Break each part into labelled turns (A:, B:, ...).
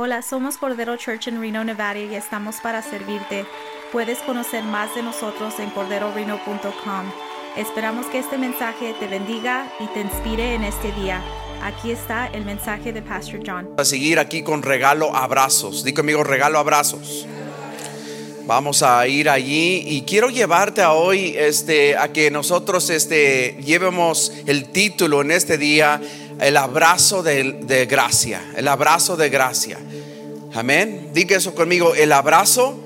A: Hola, somos Cordero Church en Reno, Nevada y estamos para servirte. Puedes conocer más de nosotros en corderoreno.com. Esperamos que este mensaje te bendiga y te inspire en este día. Aquí está el mensaje de Pastor John.
B: A seguir aquí con regalo abrazos. Di conmigo regalo abrazos. Vamos a ir allí y quiero llevarte a hoy este a que nosotros este llevemos el título en este día el abrazo de, de gracia, el abrazo de gracia. Amén. Diga eso conmigo, el abrazo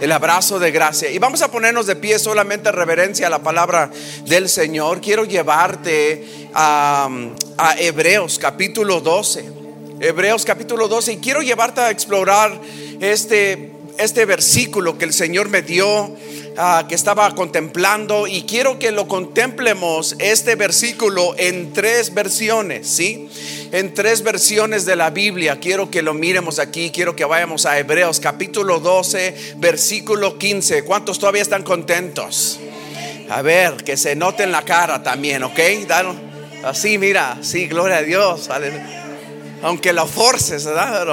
B: el abrazo de gracia. Y vamos a ponernos de pie solamente en reverencia a la palabra del Señor. Quiero llevarte a, a, Hebreos capítulo 12. Hebreos capítulo 12. Y quiero llevarte a explorar este, este versículo que el Señor me dio Ah, que estaba contemplando y quiero que lo contemplemos este versículo en tres versiones, ¿sí? En tres versiones de la Biblia. Quiero que lo miremos aquí, quiero que vayamos a Hebreos capítulo 12, versículo 15. ¿Cuántos todavía están contentos? A ver, que se note en la cara también, ¿ok? así, mira, sí, gloria a Dios. Aunque lo forces, ¿verdad?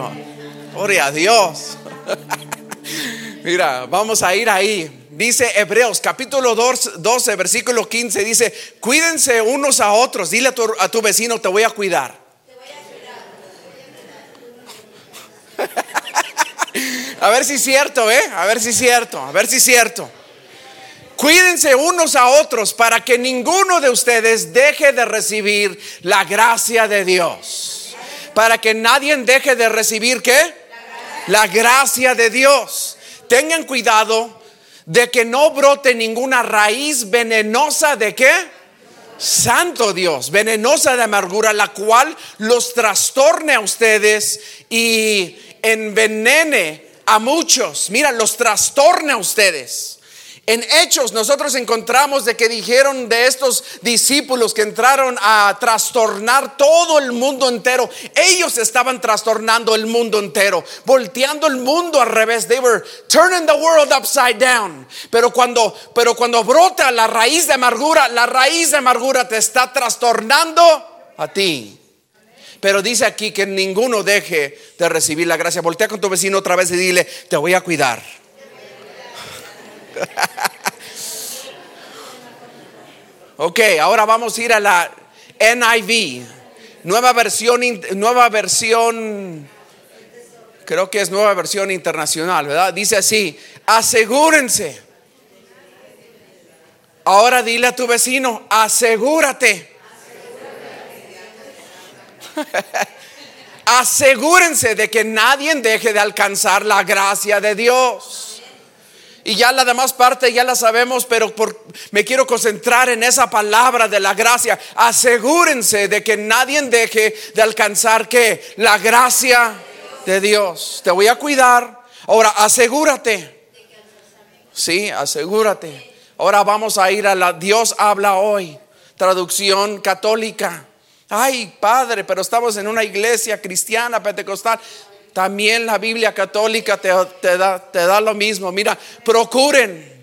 B: gloria a Dios. Mira, vamos a ir ahí. Dice Hebreos capítulo 12, versículo 15, dice, cuídense unos a otros. Dile a tu, vecino, te voy a cuidar. a ver si es cierto, ¿eh? A ver si es cierto, a ver si es cierto. Cuídense unos a otros para que ninguno de ustedes deje de recibir la gracia de Dios. Para que nadie deje de recibir qué? La gracia de Dios. Tengan cuidado de que no brote ninguna raíz venenosa de qué? Santo Dios, venenosa de amargura, la cual los trastorne a ustedes y envenene a muchos. Mira, los trastorne a ustedes. En Hechos nosotros encontramos de que dijeron de estos discípulos que entraron a trastornar todo el mundo entero. Ellos estaban trastornando el mundo entero, volteando el mundo al revés. They were turning the world upside down. Pero cuando pero cuando brota la raíz de amargura, la raíz de amargura te está trastornando a ti. Pero dice aquí que ninguno deje de recibir la gracia. Voltea con tu vecino otra vez y dile, te voy a cuidar. ok, ahora vamos a ir a la NIV, nueva versión, nueva versión, creo que es nueva versión internacional, ¿verdad? Dice así, asegúrense. Ahora dile a tu vecino, asegúrate. Asegúrense de que nadie deje de alcanzar la gracia de Dios. Y ya la demás parte ya la sabemos, pero me quiero concentrar en esa palabra de la gracia. Asegúrense de que nadie deje de alcanzar que la gracia de Dios. Te voy a cuidar. Ahora, asegúrate. Sí, asegúrate. Ahora vamos a ir a la Dios habla hoy. Traducción católica. Ay, Padre, pero estamos en una iglesia cristiana pentecostal. También la Biblia católica te, da, te da lo mismo. Mira, procuren.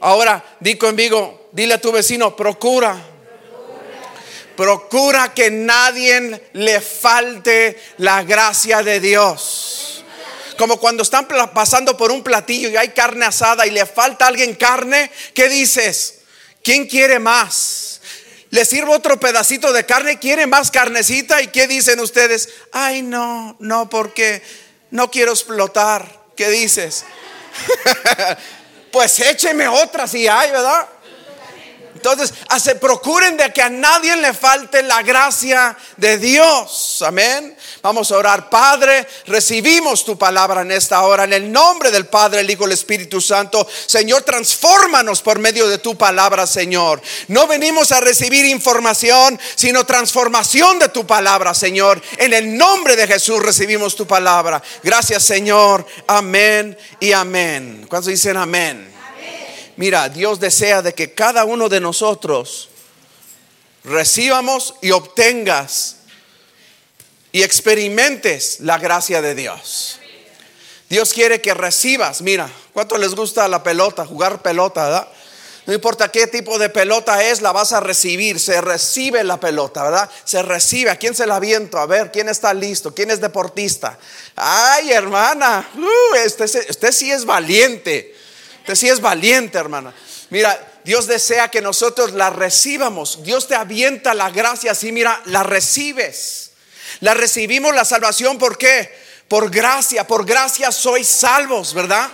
B: Ahora, di conmigo, dile a tu vecino, procura. Procura que nadie le falte la gracia de Dios. Como cuando están pasando por un platillo y hay carne asada y le falta a alguien carne, ¿qué dices? ¿Quién quiere más? Le sirvo otro pedacito de carne, quiere más carnecita y ¿qué dicen ustedes? Ay, no, no, porque no quiero explotar. ¿Qué dices? pues écheme otra si hay, ¿verdad? Entonces, hace, procuren de que a nadie le falte la gracia de Dios. Amén. Vamos a orar. Padre, recibimos tu palabra en esta hora. En el nombre del Padre, el Hijo, el Espíritu Santo. Señor, transfórmanos por medio de tu palabra, Señor. No venimos a recibir información, sino transformación de tu palabra, Señor. En el nombre de Jesús recibimos tu palabra. Gracias, Señor. Amén y amén. ¿Cuántos dicen amén? Mira, Dios desea de que cada uno de nosotros recibamos y obtengas y experimentes la gracia de Dios. Dios quiere que recibas, mira, ¿cuánto les gusta la pelota, jugar pelota, verdad? no importa qué tipo de pelota es, la vas a recibir. Se recibe la pelota, ¿verdad? Se recibe. ¿A quién se la viento? A ver, ¿quién está listo? ¿Quién es deportista? Ay, hermana, uh, este, usted sí es valiente. Usted es valiente, hermana. Mira, Dios desea que nosotros la recibamos. Dios te avienta la gracia así, mira, la recibes. La recibimos la salvación, ¿por qué? Por gracia, por gracia sois salvos, ¿verdad?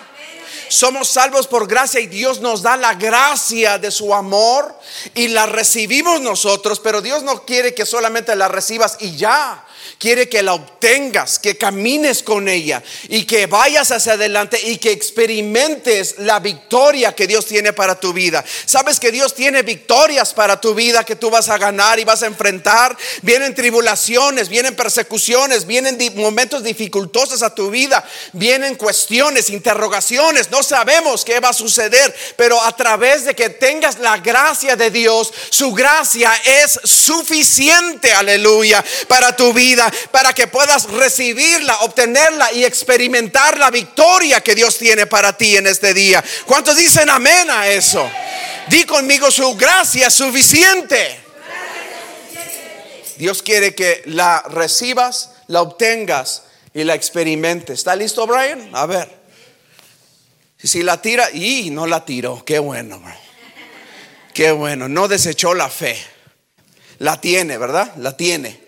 B: Somos salvos por gracia y Dios nos da la gracia de su amor y la recibimos nosotros, pero Dios no quiere que solamente la recibas y ya quiere que la obtengas, que camines con ella y que vayas hacia adelante y que experimentes la victoria que Dios tiene para tu vida. Sabes que Dios tiene victorias para tu vida que tú vas a ganar y vas a enfrentar. Vienen tribulaciones, vienen persecuciones, vienen momentos dificultosos a tu vida, vienen cuestiones, interrogaciones. No sabemos qué va a suceder, pero a través de que tengas la gracia de Dios, su gracia es suficiente, aleluya, para tu vida para que puedas recibirla, obtenerla y experimentar la victoria que Dios tiene para ti en este día. ¿Cuántos dicen amén a eso? Di conmigo su gracia suficiente. Dios quiere que la recibas, la obtengas y la experimentes. ¿Está listo, Brian? A ver. Si la tira, y no la tiró, qué bueno, qué bueno, no desechó la fe. La tiene, ¿verdad? La tiene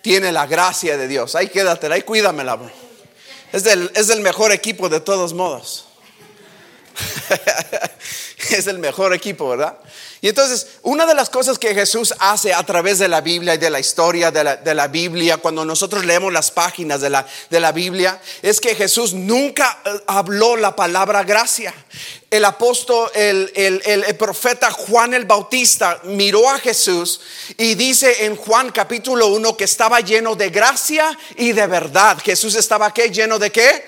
B: tiene la gracia de Dios. Ahí quédate, ahí cuídamela. Es del, es del mejor equipo de todos modos. es el mejor equipo, ¿verdad? Y entonces, una de las cosas que Jesús hace a través de la Biblia y de la historia de la, de la Biblia, cuando nosotros leemos las páginas de la, de la Biblia, es que Jesús nunca eh, habló la palabra gracia. El apóstol, el, el, el, profeta Juan el Bautista miró a Jesús y dice en Juan capítulo 1 que estaba lleno de gracia y de verdad. Jesús estaba ¿qué? lleno de qué?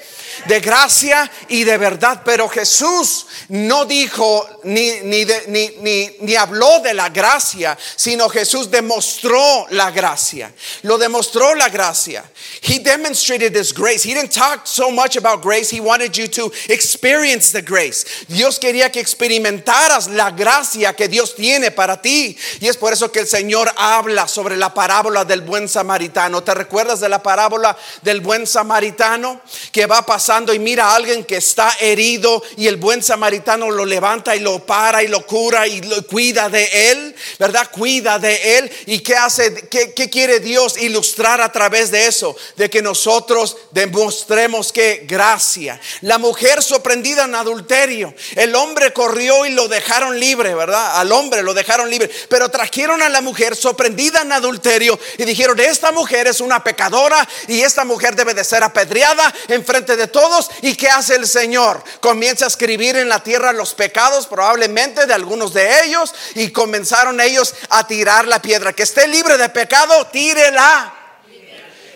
B: De gracia y de verdad. Pero Jesús no dijo ni, ni, ni, ni, habló de la gracia, sino Jesús demostró la gracia. Lo demostró la gracia. He demonstrated this grace. He didn't talk so much about grace. He wanted you to experience the grace. Dios quería que experimentaras la gracia que Dios tiene para ti. Y es por eso que el Señor habla sobre la parábola del buen samaritano. ¿Te recuerdas de la parábola del buen samaritano? Que va a pasar y mira a alguien que está herido y el buen samaritano lo levanta y lo para y lo cura y lo cuida de él, ¿verdad? Cuida de él. ¿Y qué hace? ¿Qué, qué quiere Dios ilustrar a través de eso? De que nosotros demostremos que gracia. La mujer sorprendida en adulterio, el hombre corrió y lo dejaron libre, ¿verdad? Al hombre lo dejaron libre, pero trajeron a la mujer sorprendida en adulterio y dijeron, esta mujer es una pecadora y esta mujer debe de ser apedreada en frente de todos todos. ¿Y qué hace el Señor? Comienza a escribir en la tierra los pecados probablemente de algunos de ellos y comenzaron ellos a tirar la piedra. Que esté libre de pecado, tírela.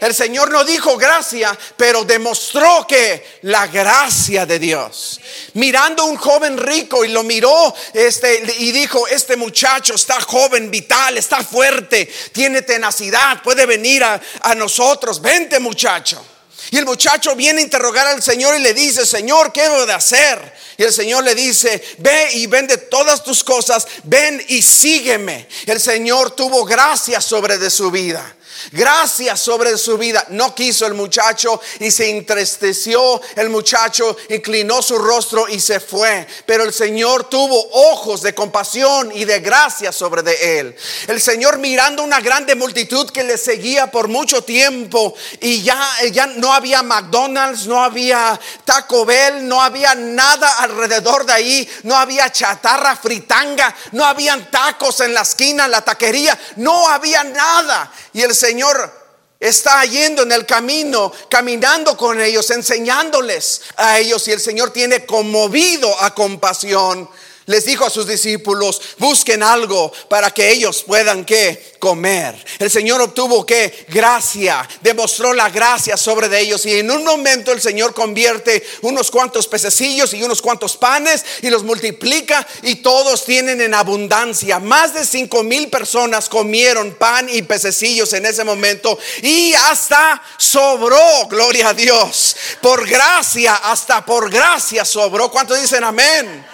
B: El Señor no dijo gracia, pero demostró que la gracia de Dios. Mirando un joven rico y lo miró este, y dijo, este muchacho está joven, vital, está fuerte, tiene tenacidad, puede venir a, a nosotros. Vente muchacho. Y el muchacho viene a interrogar al Señor y le dice, Señor, ¿qué debo de hacer? Y el Señor le dice, ve y vende todas tus cosas, ven y sígueme. El Señor tuvo gracia sobre de su vida. Gracias sobre su vida. No quiso el muchacho y se entristeció. El muchacho inclinó su rostro y se fue. Pero el Señor tuvo ojos de compasión y de gracia sobre de él. El Señor mirando una grande multitud que le seguía por mucho tiempo y ya, ya no había McDonald's, no había Taco Bell, no había nada alrededor de ahí, no había chatarra fritanga, no habían tacos en la esquina, la taquería, no había nada. Y el Señor está yendo en el camino, caminando con ellos, enseñándoles a ellos. Y el Señor tiene conmovido a compasión les dijo a sus discípulos, busquen algo para que ellos puedan que comer. El Señor obtuvo que gracia, demostró la gracia sobre de ellos y en un momento el Señor convierte unos cuantos pececillos y unos cuantos panes y los multiplica y todos tienen en abundancia. Más de cinco mil personas comieron pan y pececillos en ese momento y hasta sobró, gloria a Dios. Por gracia, hasta por gracia sobró. ¿Cuántos dicen amén?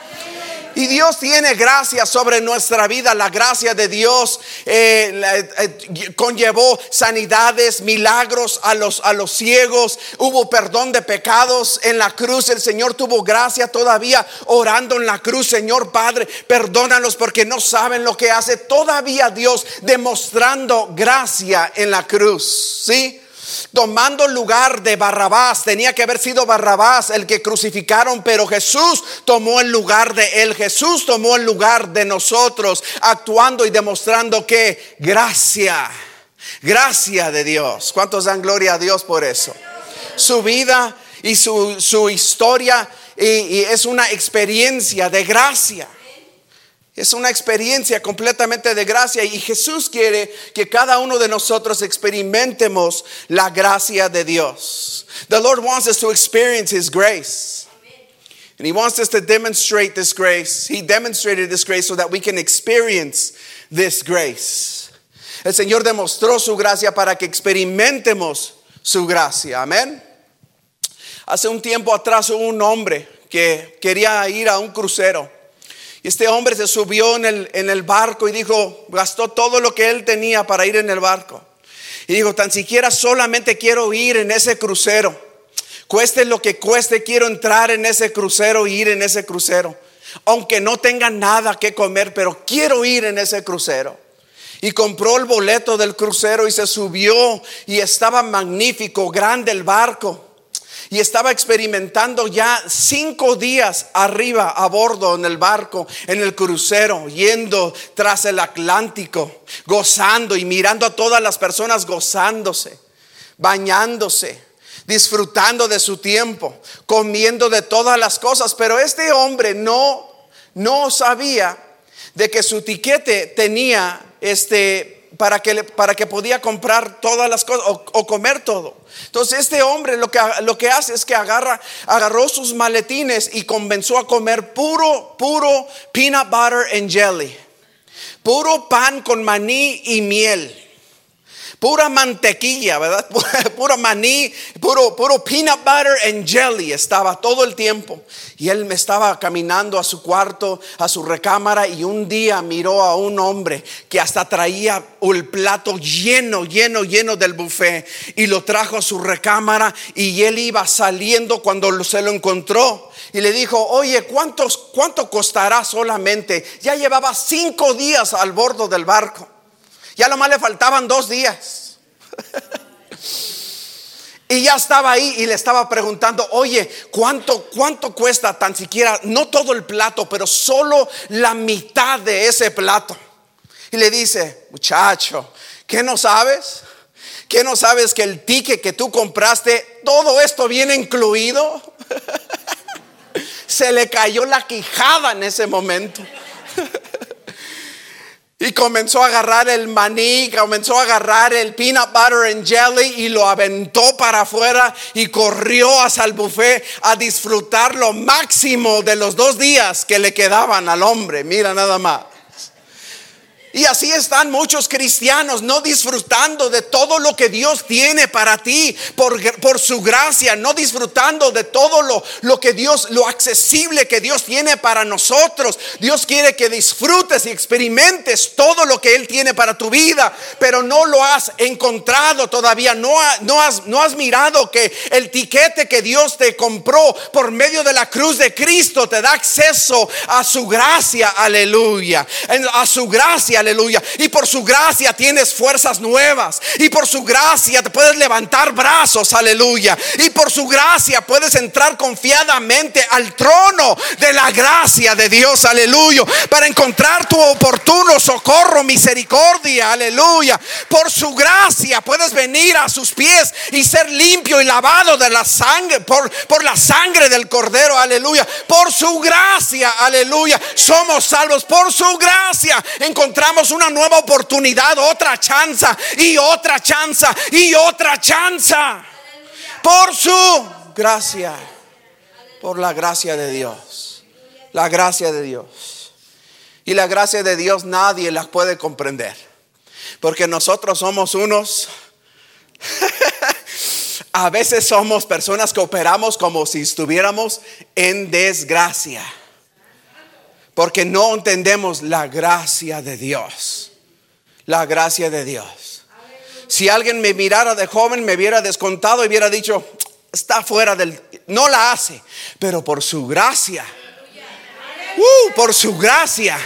B: Y Dios tiene gracia sobre nuestra vida. La gracia de Dios eh, eh, conllevó sanidades, milagros a los, a los ciegos. Hubo perdón de pecados en la cruz. El Señor tuvo gracia todavía orando en la cruz. Señor Padre, perdónalos porque no saben lo que hace. Todavía Dios demostrando gracia en la cruz. ¿Sí? Tomando lugar de Barrabás. Tenía que haber sido Barrabás el que crucificaron, pero Jesús tomó el lugar de él. Jesús tomó el lugar de nosotros, actuando y demostrando que gracia, gracia de Dios. ¿Cuántos dan gloria a Dios por eso? Su vida y su, historia y es una experiencia de gracia. Es una experiencia completamente de gracia y Jesús quiere que cada uno de nosotros experimentemos la gracia de Dios. The Lord wants us to experience His grace. And He wants us to demonstrate this grace. He demonstrated this grace so that we can experience this grace. El Señor demostró su gracia para que experimentemos su gracia. Amén. Hace un tiempo atrás hubo un hombre que quería ir a un crucero. Y este hombre se subió en el, en el barco y dijo, gastó todo lo que él tenía para ir en el barco. Y dijo, tan siquiera solamente quiero ir en ese crucero. Cueste lo que cueste, quiero entrar en ese crucero y ir en ese crucero. Aunque no tenga nada que comer, pero quiero ir en ese crucero. Y compró el boleto del crucero y se subió y estaba magnífico, grande el barco y estaba experimentando ya cinco días arriba a bordo en el barco, en el crucero, yendo tras el Atlántico, gozando y mirando a todas las personas gozándose, bañándose, disfrutando de su tiempo, comiendo de todas las cosas. Pero este hombre no, no sabía de que su tiquete tenía este para que, para que podía comprar todas las cosas o, comer todo. Entonces este hombre lo que, lo que hace es que agarra, agarró sus maletines y comenzó a comer puro, puro peanut butter and jelly. Puro pan con maní y miel pura mantequilla, ¿verdad? Puro maní, puro, puro peanut butter and jelly estaba todo el tiempo. Y él me estaba caminando a su cuarto, a su recámara, y un día miró a un hombre que hasta traía el plato lleno, lleno, lleno del buffet, y lo trajo a su recámara, y él iba saliendo cuando se lo encontró. Y le dijo, oye, ¿cuántos, ¿cuánto costará solamente? Ya llevaba cinco días al bordo del barco. Ya lo más le faltaban dos días. Y ya estaba ahí y le estaba preguntando, oye, ¿cuánto, ¿cuánto cuesta tan siquiera, no todo el plato, pero solo la mitad de ese plato? Y le dice, muchacho, ¿qué no sabes? ¿Qué no sabes que el ticket que tú compraste, todo esto viene incluido? Se le cayó la quijada en ese momento. Y comenzó a agarrar el maní, comenzó a agarrar el peanut butter and jelly y lo aventó para afuera y corrió hacia el buffet a disfrutar lo máximo de los dos días que le quedaban al hombre. Mira nada más. Y así están muchos cristianos no disfrutando de todo lo que Dios tiene para ti por, por su gracia, no disfrutando de todo lo, lo, que Dios, lo accesible que Dios tiene para nosotros. Dios quiere que disfrutes y experimentes todo lo que Él tiene para tu vida, pero no lo has encontrado todavía, no, no, has, no has mirado que el tiquete que Dios te compró por medio de la cruz de Cristo te da acceso a su gracia, aleluya, a su gracia aleluya. Y por su gracia tienes fuerzas nuevas. Y por su gracia te puedes levantar brazos, aleluya. Y por su gracia puedes entrar confiadamente al trono de la gracia de Dios, aleluya. Para encontrar tu oportuno socorro, misericordia, aleluya. Por su gracia puedes venir a sus pies y ser limpio y lavado de la sangre, por, por la sangre del cordero, aleluya. Por su gracia, aleluya. Somos salvos por su gracia. Una nueva oportunidad, otra chance y otra chance y otra chance. Por su gracia, por la gracia de Dios. La gracia de Dios. Y la gracia de Dios nadie la puede comprender. Porque nosotros somos unos... A veces somos personas que operamos como si estuviéramos en desgracia. Porque no entendemos la gracia de Dios. La gracia de Dios. Si alguien me mirara de joven, me hubiera descontado y hubiera dicho, está fuera del... No la hace, pero por su gracia. Uh, por su gracia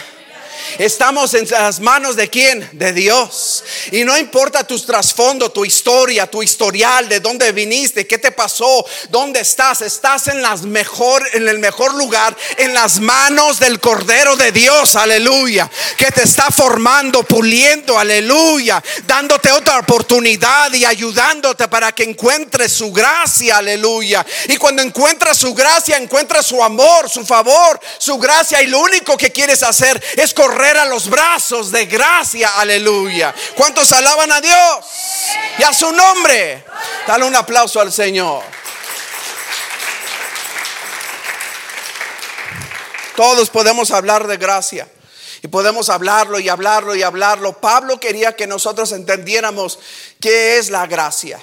B: Estamos en las manos de quién? De Dios. Y no importa tu trasfondo, tu historia, tu historial, de dónde viniste, qué te pasó, dónde estás. Estás en las mejor, en el mejor lugar, en las manos del Cordero de Dios, aleluya, que te está formando, puliendo, aleluya, dándote otra oportunidad y ayudándote para que encuentres su gracia, aleluya. Y cuando encuentras su gracia, encuentras su amor, su favor, su gracia y lo único que quieres hacer es correr a los brazos de gracia, aleluya. ¿Cuántos alaban a Dios? Y a su nombre. Dale un aplauso al Señor. Todos podemos hablar de gracia. Y podemos hablarlo y hablarlo y hablarlo. Pablo quería que nosotros entendiéramos qué es la gracia.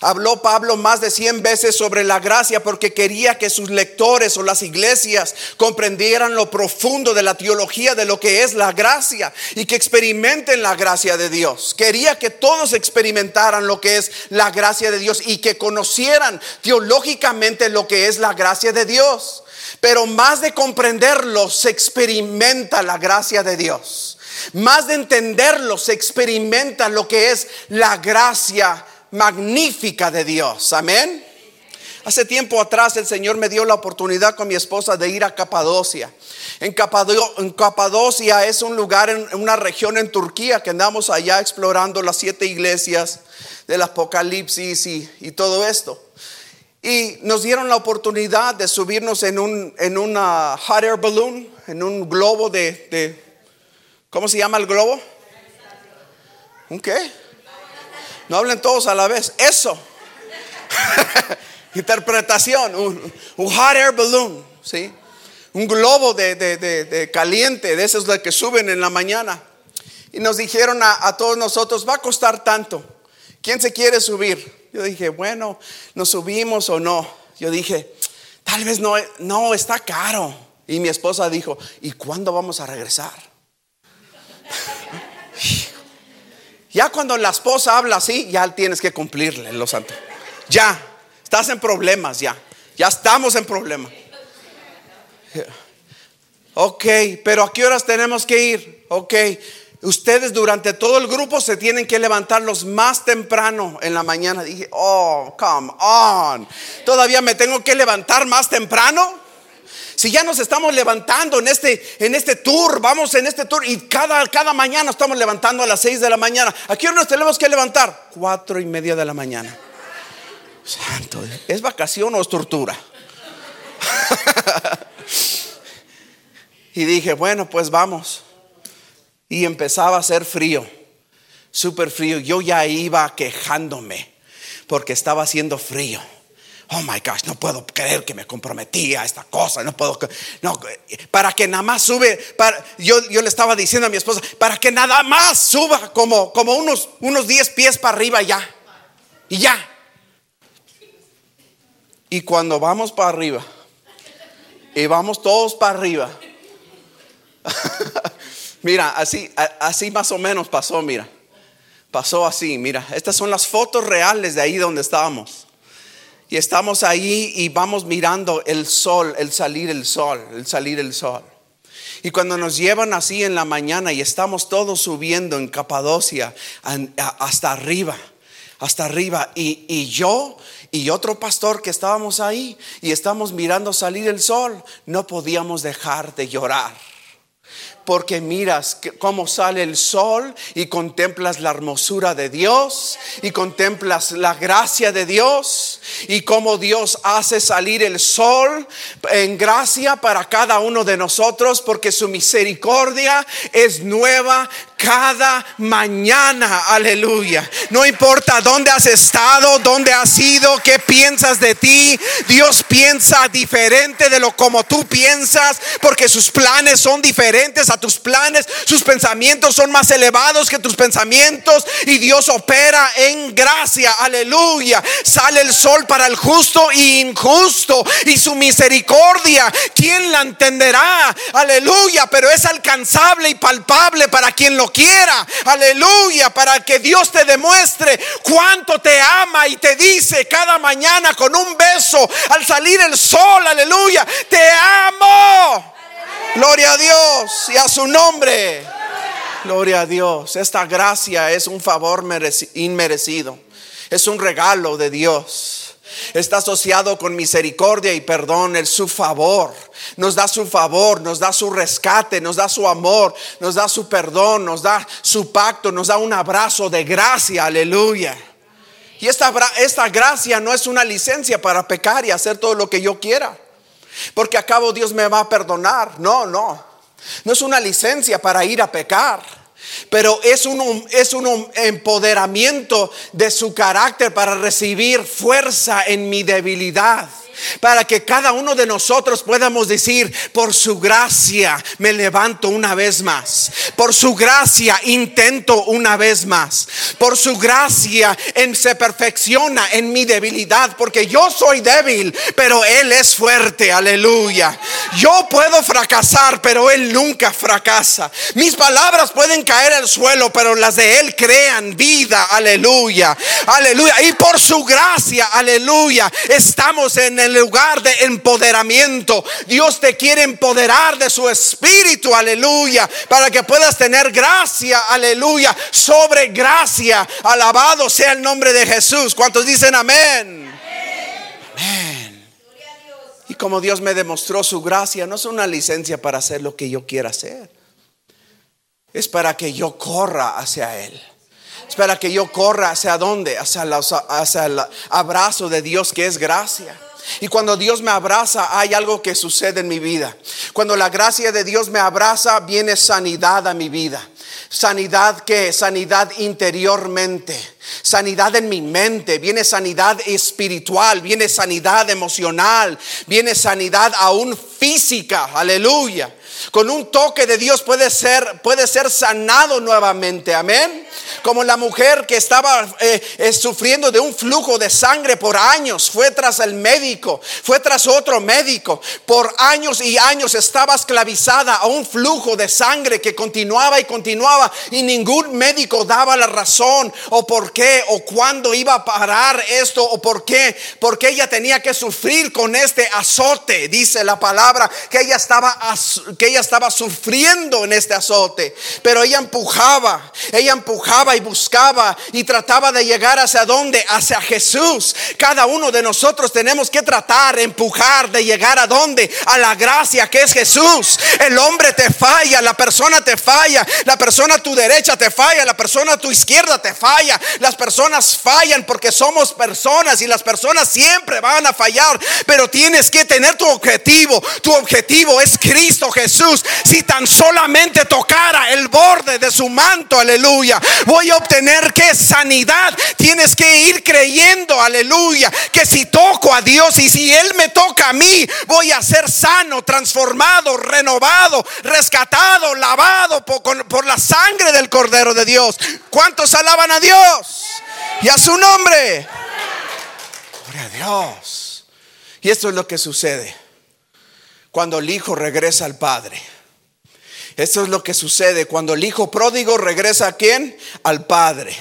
B: Habló Pablo más de 100 veces sobre la gracia porque quería que sus lectores o las iglesias comprendieran lo profundo de la teología de lo que es la gracia y que experimenten la gracia de Dios. Quería que todos experimentaran lo que es la gracia de Dios y que conocieran teológicamente lo que es la gracia de Dios. Pero más de comprenderlo, se experimenta la gracia de Dios. Más de entenderlo, se experimenta lo que es la gracia magnífica de Dios. Amén. Hace tiempo atrás el Señor me dio la oportunidad con mi esposa de ir a Capadocia. En, Capadocia es un lugar en una región en Turquía que andamos allá explorando las siete iglesias del Apocalipsis y, todo esto. Y nos dieron la oportunidad de subirnos en un en una hot air balloon, en un globo de, de ¿cómo se llama el globo? ¿Un qué? No hablen todos a la vez. Eso. Interpretación. Un, hot air balloon. ¿sí? Un globo de, caliente, de esos de que suben en la mañana. Y nos dijeron a, todos nosotros, va a costar tanto. ¿Quién se quiere subir? Yo dije, bueno, nos subimos o no. Yo dije, tal vez no, no, está caro. Y mi esposa dijo, ¿y cuándo vamos a regresar? Ya cuando la esposa habla así, ya tienes que cumplirle, lo santo. Ya, estás en problemas, ya. Ya estamos en problemas. Ok, pero ¿a qué horas tenemos que ir? Ok, ustedes durante todo el grupo se tienen que levantar los más temprano en la mañana. Dije, oh, come on. ¿Todavía me tengo que levantar más temprano? Si ya nos estamos levantando en este, en este tour, vamos en este tour y cada, cada mañana estamos levantando a las 6 de la mañana. ¿A qué hora nos tenemos que levantar? Cuatro y media de la mañana. Santo, ¿es vacación o es tortura? y dije, bueno, pues vamos. Y empezaba a hacer frío, súper frío. Yo ya iba quejándome porque estaba haciendo frío oh my gosh, no puedo creer que me comprometí a esta cosa, no puedo, no, para que nada más sube, para, yo, yo le estaba diciendo a mi esposa, para que nada más suba como, como unos, unos 10 pies para arriba ya, y ya. Y cuando vamos para arriba, y vamos todos para arriba, mira, así, así más o menos pasó, mira, pasó así, mira, estas son las fotos reales de ahí donde estábamos. Y estamos ahí y vamos mirando el sol, el salir el sol, el salir el sol. Y cuando nos llevan así en la mañana y estamos todos subiendo en Capadocia hasta arriba, hasta arriba, y, y yo y otro pastor que estábamos ahí y estamos mirando salir el sol, no podíamos dejar de llorar porque miras cómo sale el sol y contemplas la hermosura de Dios y contemplas la gracia de Dios y cómo Dios hace salir el sol en gracia para cada uno de nosotros porque su misericordia es nueva cada mañana. Aleluya. No importa dónde has estado, dónde has ido, qué piensas de ti. Dios piensa diferente de lo como tú piensas, porque sus planes son diferentes a tus planes. Sus pensamientos son más elevados que tus pensamientos y Dios opera en gracia. Aleluya. Sale el sol para el justo y injusto y su misericordia. ¿Quién la entenderá? Aleluya. Pero es alcanzable y palpable para quien lo quiera. Aleluya. Para que Dios te demuestre cuánto te ama y te dice cada mañana con un beso al salir el sol. Aleluya. Te amo. Gloria a Dios y a su nombre. Gloria a Dios. Esta gracia es un favor inmerecido. Es un regalo de Dios. Está asociado con misericordia y perdón, es su favor. Nos da su favor, nos da su rescate, nos da su amor, nos da su perdón, nos da su pacto, nos da un abrazo de gracia, aleluya. Y esta, esta gracia no es una licencia para pecar y hacer todo lo que yo quiera. Porque acabo Dios me va a perdonar. No, no. No es una licencia para ir a pecar. Pero es un, es un empoderamiento de su carácter para recibir fuerza en mi debilidad para que cada uno de nosotros podamos decir, por su gracia me levanto una vez más, por su gracia intento una vez más, por su gracia en, se perfecciona en mi debilidad, porque yo soy débil, pero Él es fuerte, aleluya. Yo puedo fracasar, pero Él nunca fracasa. Mis palabras pueden caer al suelo, pero las de Él crean vida, aleluya, aleluya. Y por su gracia, aleluya, estamos en el lugar de empoderamiento. Dios te quiere empoderar de su espíritu, aleluya, para que puedas tener gracia, aleluya, sobre gracia. Alabado sea el nombre de Jesús. ¿Cuántos dicen amén? Amén. Y como Dios me demostró su gracia, no es una licencia para hacer lo que yo quiera hacer. Es para que yo corra hacia Él. Es para que yo corra hacia dónde? Hacia el abrazo de Dios que es gracia. Y cuando Dios me abraza, hay algo que sucede en mi vida. Cuando la gracia de Dios me abraza, viene sanidad a mi vida. Sanidad que sanidad interiormente, sanidad en mi mente, viene sanidad espiritual, viene sanidad emocional, viene sanidad aún física. Aleluya. Con un toque de Dios puede ser puede ser sanado nuevamente. Amén como la mujer que estaba eh, eh, sufriendo de un flujo de sangre por años, fue tras el médico, fue tras otro médico, por años y años estaba esclavizada a un flujo de sangre que continuaba y continuaba y ningún médico daba la razón o por qué o cuándo iba a parar esto o por qué, porque ella tenía que sufrir con este azote, dice la palabra, que ella estaba que ella estaba sufriendo en este azote, pero ella empujaba, ella empujaba y buscaba y trataba de llegar hacia dónde, hacia Jesús. Cada uno de nosotros tenemos que tratar, empujar de llegar a dónde, a la gracia que es Jesús. El hombre te falla, la persona te falla, la persona a tu derecha te falla, la persona a tu izquierda te falla. Las personas fallan porque somos personas y las personas siempre van a fallar, pero tienes que tener tu objetivo. Tu objetivo es Cristo Jesús. Si tan solamente tocara el borde de su manto, aleluya, voy a obtener que sanidad. Tienes que ir creyendo, aleluya, que si toco a Dios y si Él me toca a mí, voy a ser sano, transformado, renovado, rescatado, lavado por, por la sangre del Cordero de Dios. ¿Cuántos alaban a Dios? Y a su nombre. Gloria a Dios. Y esto es lo que sucede cuando el Hijo regresa al Padre. Esto es lo que sucede cuando el hijo pródigo regresa a quién? Al padre.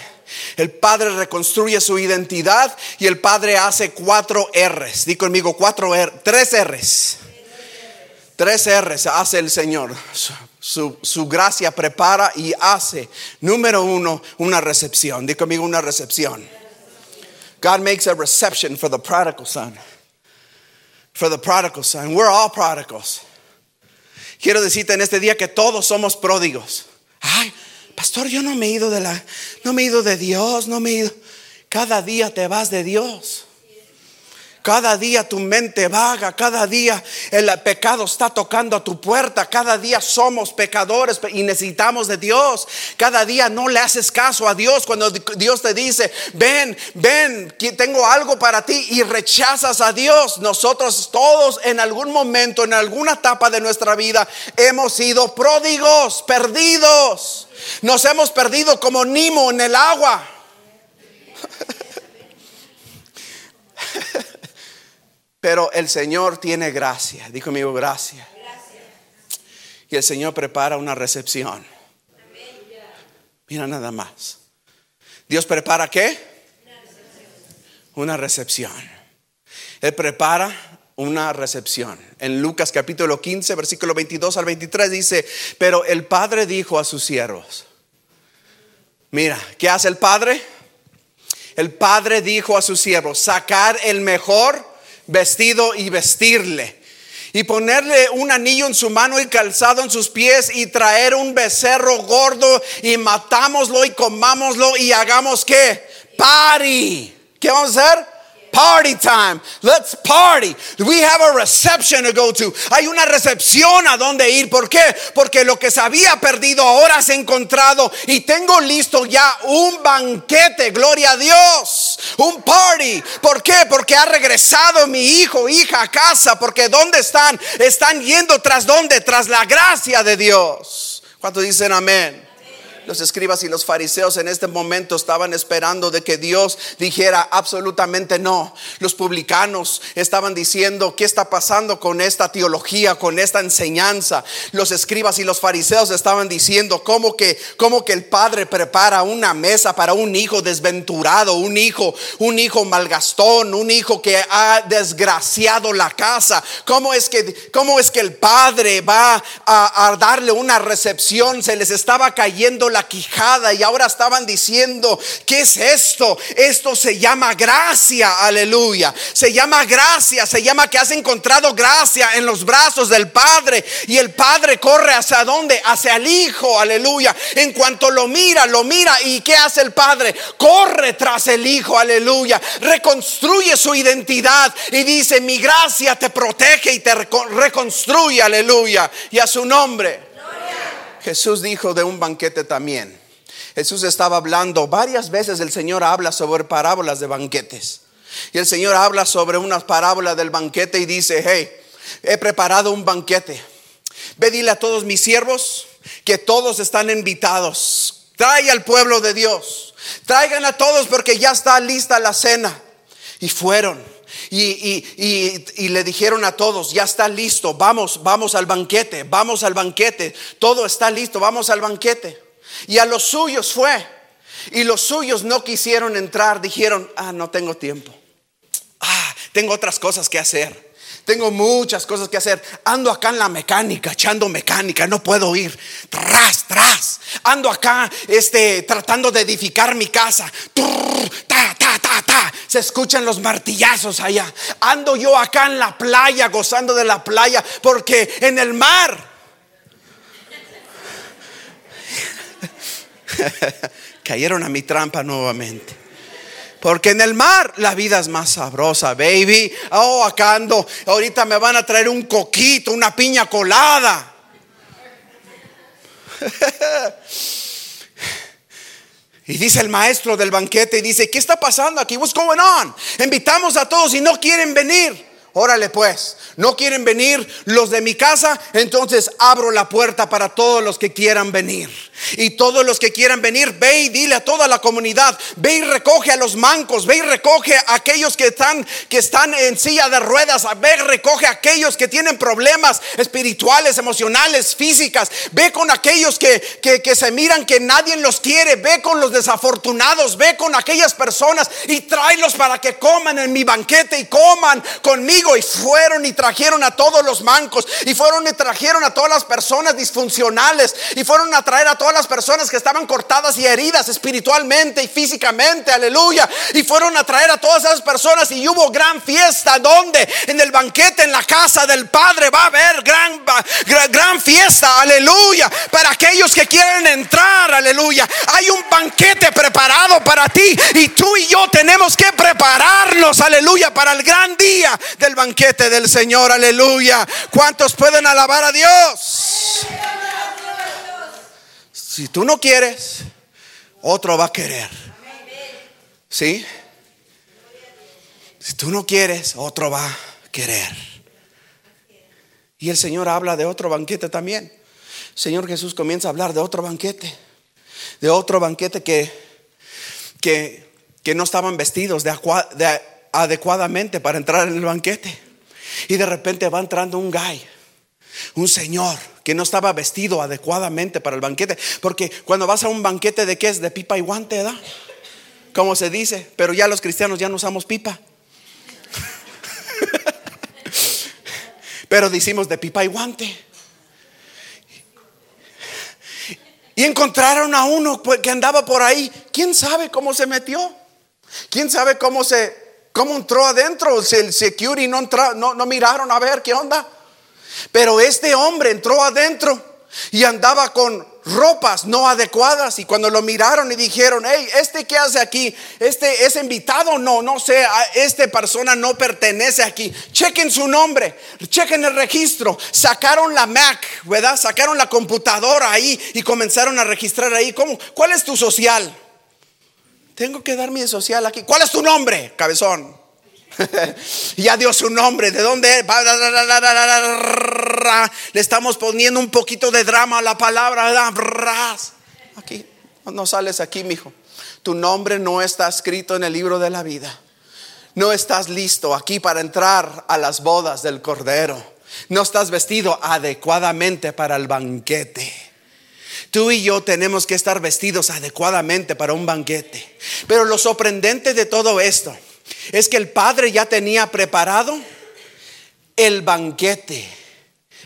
B: El padre reconstruye su identidad y el padre hace cuatro R's. Di conmigo cuatro R, tres R's. Tres R's hace el Señor. Su, su, gracia prepara y hace, número uno, una recepción. Di conmigo una recepción. God makes a reception for the prodigal son. For the prodigal son. We're all prodigals. Quiero decirte en este día que todos somos pródigos. Ay, pastor, yo no me he ido de la, no me he ido de Dios, no me he ido. Cada día te vas de Dios. Cada día tu mente vaga, cada día el pecado está tocando a tu puerta, cada día somos pecadores y necesitamos de Dios. Cada día no le haces caso a Dios cuando Dios te dice, ven, ven, tengo algo para ti y rechazas a Dios. Nosotros todos en algún momento, en alguna etapa de nuestra vida, hemos sido pródigos, perdidos. Nos hemos perdido como Nimo en el agua. Pero el Señor tiene gracia. Dijo amigo, gracia. Y el Señor prepara una recepción. Mira nada más. Dios prepara qué? Una recepción. Él prepara una recepción. En Lucas capítulo 15, versículo 22 al 23 dice, pero el Padre dijo a sus siervos, mira, ¿qué hace el Padre? El Padre dijo a sus siervos, sacar el mejor vestido y vestirle y ponerle un anillo en su mano y calzado en sus pies y traer un becerro gordo y matámoslo y comámoslo y hagamos que party. ¿Qué vamos a hacer? Party time. Let's party. We have a reception to go to. Hay una recepción a donde ir. ¿Por qué? Porque lo que se había perdido ahora se ha encontrado y tengo listo ya un banquete. Gloria a Dios. Un party. ¿Por qué? Porque ha regresado mi hijo, hija a casa. Porque ¿dónde están? Están yendo tras dónde? Tras la gracia de Dios. ¿Cuántos dicen amén? Los escribas y los fariseos en este momento estaban esperando de que Dios dijera absolutamente no. Los publicanos estaban diciendo, ¿qué está pasando con esta teología, con esta enseñanza? Los escribas y los fariseos estaban diciendo, ¿cómo que, cómo que el padre prepara una mesa para un hijo desventurado, un hijo, un hijo malgastón, un hijo que ha desgraciado la casa? ¿Cómo es que, cómo es que el padre va a, darle una recepción? Se les estaba cayendo la quijada y ahora estaban diciendo, ¿qué es esto? Esto se llama gracia, aleluya. Se llama gracia, se llama que has encontrado gracia en los brazos del Padre y el Padre corre hacia dónde? Hacia el Hijo, aleluya. En cuanto lo mira, lo mira y ¿qué hace el Padre? Corre tras el Hijo, aleluya. Reconstruye su identidad y dice, mi gracia te protege y te reconstruye, aleluya. Y a su nombre. Jesús dijo de un banquete también. Jesús estaba hablando, varias veces el Señor habla sobre parábolas de banquetes. Y el Señor habla sobre unas parábolas del banquete y dice, hey, he preparado un banquete. Ve dile a todos mis siervos que todos están invitados. Trae al pueblo de Dios. Traigan a todos porque ya está lista la cena. Y fueron. Y, le dijeron a todos, ya está listo, vamos, vamos al banquete, vamos al banquete, todo está listo, vamos al banquete. Y a los suyos fue. Y los suyos no quisieron entrar, dijeron, ah, no tengo tiempo. Ah, tengo otras cosas que hacer. Tengo muchas cosas que hacer. Ando acá en la mecánica, echando mecánica, no puedo ir. Tras, tras. Ando acá, este, tratando de edificar mi casa. ta, ta, ta, ta. Se escuchan los martillazos allá. Ando yo acá en la playa, gozando de la playa, porque en el mar. Cayeron a mi trampa nuevamente. Porque en el mar la vida es más sabrosa, baby. Oh, acá ando. Ahorita me van a traer un coquito, una piña colada. Y dice el maestro del banquete y dice, ¿qué está pasando aquí? What's going on? Invitamos a todos y no quieren venir. Órale pues, no quieren venir los de mi casa, entonces abro la puerta para todos los que quieran venir. Y todos los que quieran venir, ve y dile a toda la comunidad, ve y recoge a los mancos, ve y recoge a aquellos que están, que están en silla de ruedas, ve y recoge a aquellos que tienen problemas espirituales, emocionales, físicas, ve con aquellos que, que, que se miran que nadie los quiere, ve con los desafortunados, ve con aquellas personas y tráelos para que coman en mi banquete y coman conmigo. Y fueron y trajeron a todos los mancos, y fueron y trajeron a todas las personas disfuncionales, y fueron a traer a todos todas las personas que estaban cortadas y heridas espiritualmente y físicamente, aleluya. Y fueron a traer a todas esas personas y hubo gran fiesta. ¿Dónde? En el banquete, en la casa del Padre va a haber gran, gran, gran fiesta, aleluya. Para aquellos que quieren entrar, aleluya. Hay un banquete preparado para ti y tú y yo tenemos que prepararnos, aleluya, para el gran día del banquete del Señor, aleluya. ¿Cuántos pueden alabar a Dios? Si tú no quieres, otro va a querer. ¿Sí? Si tú no quieres, otro va a querer. Y el Señor habla de otro banquete también. Señor Jesús comienza a hablar de otro banquete. De otro banquete que, que, que no estaban vestidos de, de, adecuadamente para entrar en el banquete. Y de repente va entrando un guy, un señor que no estaba vestido adecuadamente para el banquete. Porque cuando vas a un banquete de qué es, de pipa y guante, ¿da? Como se dice, pero ya los cristianos ya no usamos pipa. pero decimos de pipa y guante. Y encontraron a uno que andaba por ahí. ¿Quién sabe cómo se metió? ¿Quién sabe cómo se cómo entró adentro? Si el security no, no, no miraron a ver qué onda. Pero este hombre entró adentro y andaba con ropas no adecuadas y cuando lo miraron y dijeron, hey, ¿este qué hace aquí? ¿Este es invitado? No, no sé, esta persona no pertenece aquí. Chequen su nombre, chequen el registro. Sacaron la Mac, ¿verdad? Sacaron la computadora ahí y comenzaron a registrar ahí. ¿Cómo? ¿Cuál es tu social? Tengo que dar mi social aquí. ¿Cuál es tu nombre, cabezón? ya dio su nombre. ¿De dónde? Le estamos poniendo un poquito de drama a la palabra. Aquí, no sales aquí, mijo. Tu nombre no está escrito en el libro de la vida. No estás listo aquí para entrar a las bodas del Cordero. No estás vestido adecuadamente para el banquete. Tú y yo tenemos que estar vestidos adecuadamente para un banquete. Pero lo sorprendente de todo esto es que el Padre ya tenía preparado el banquete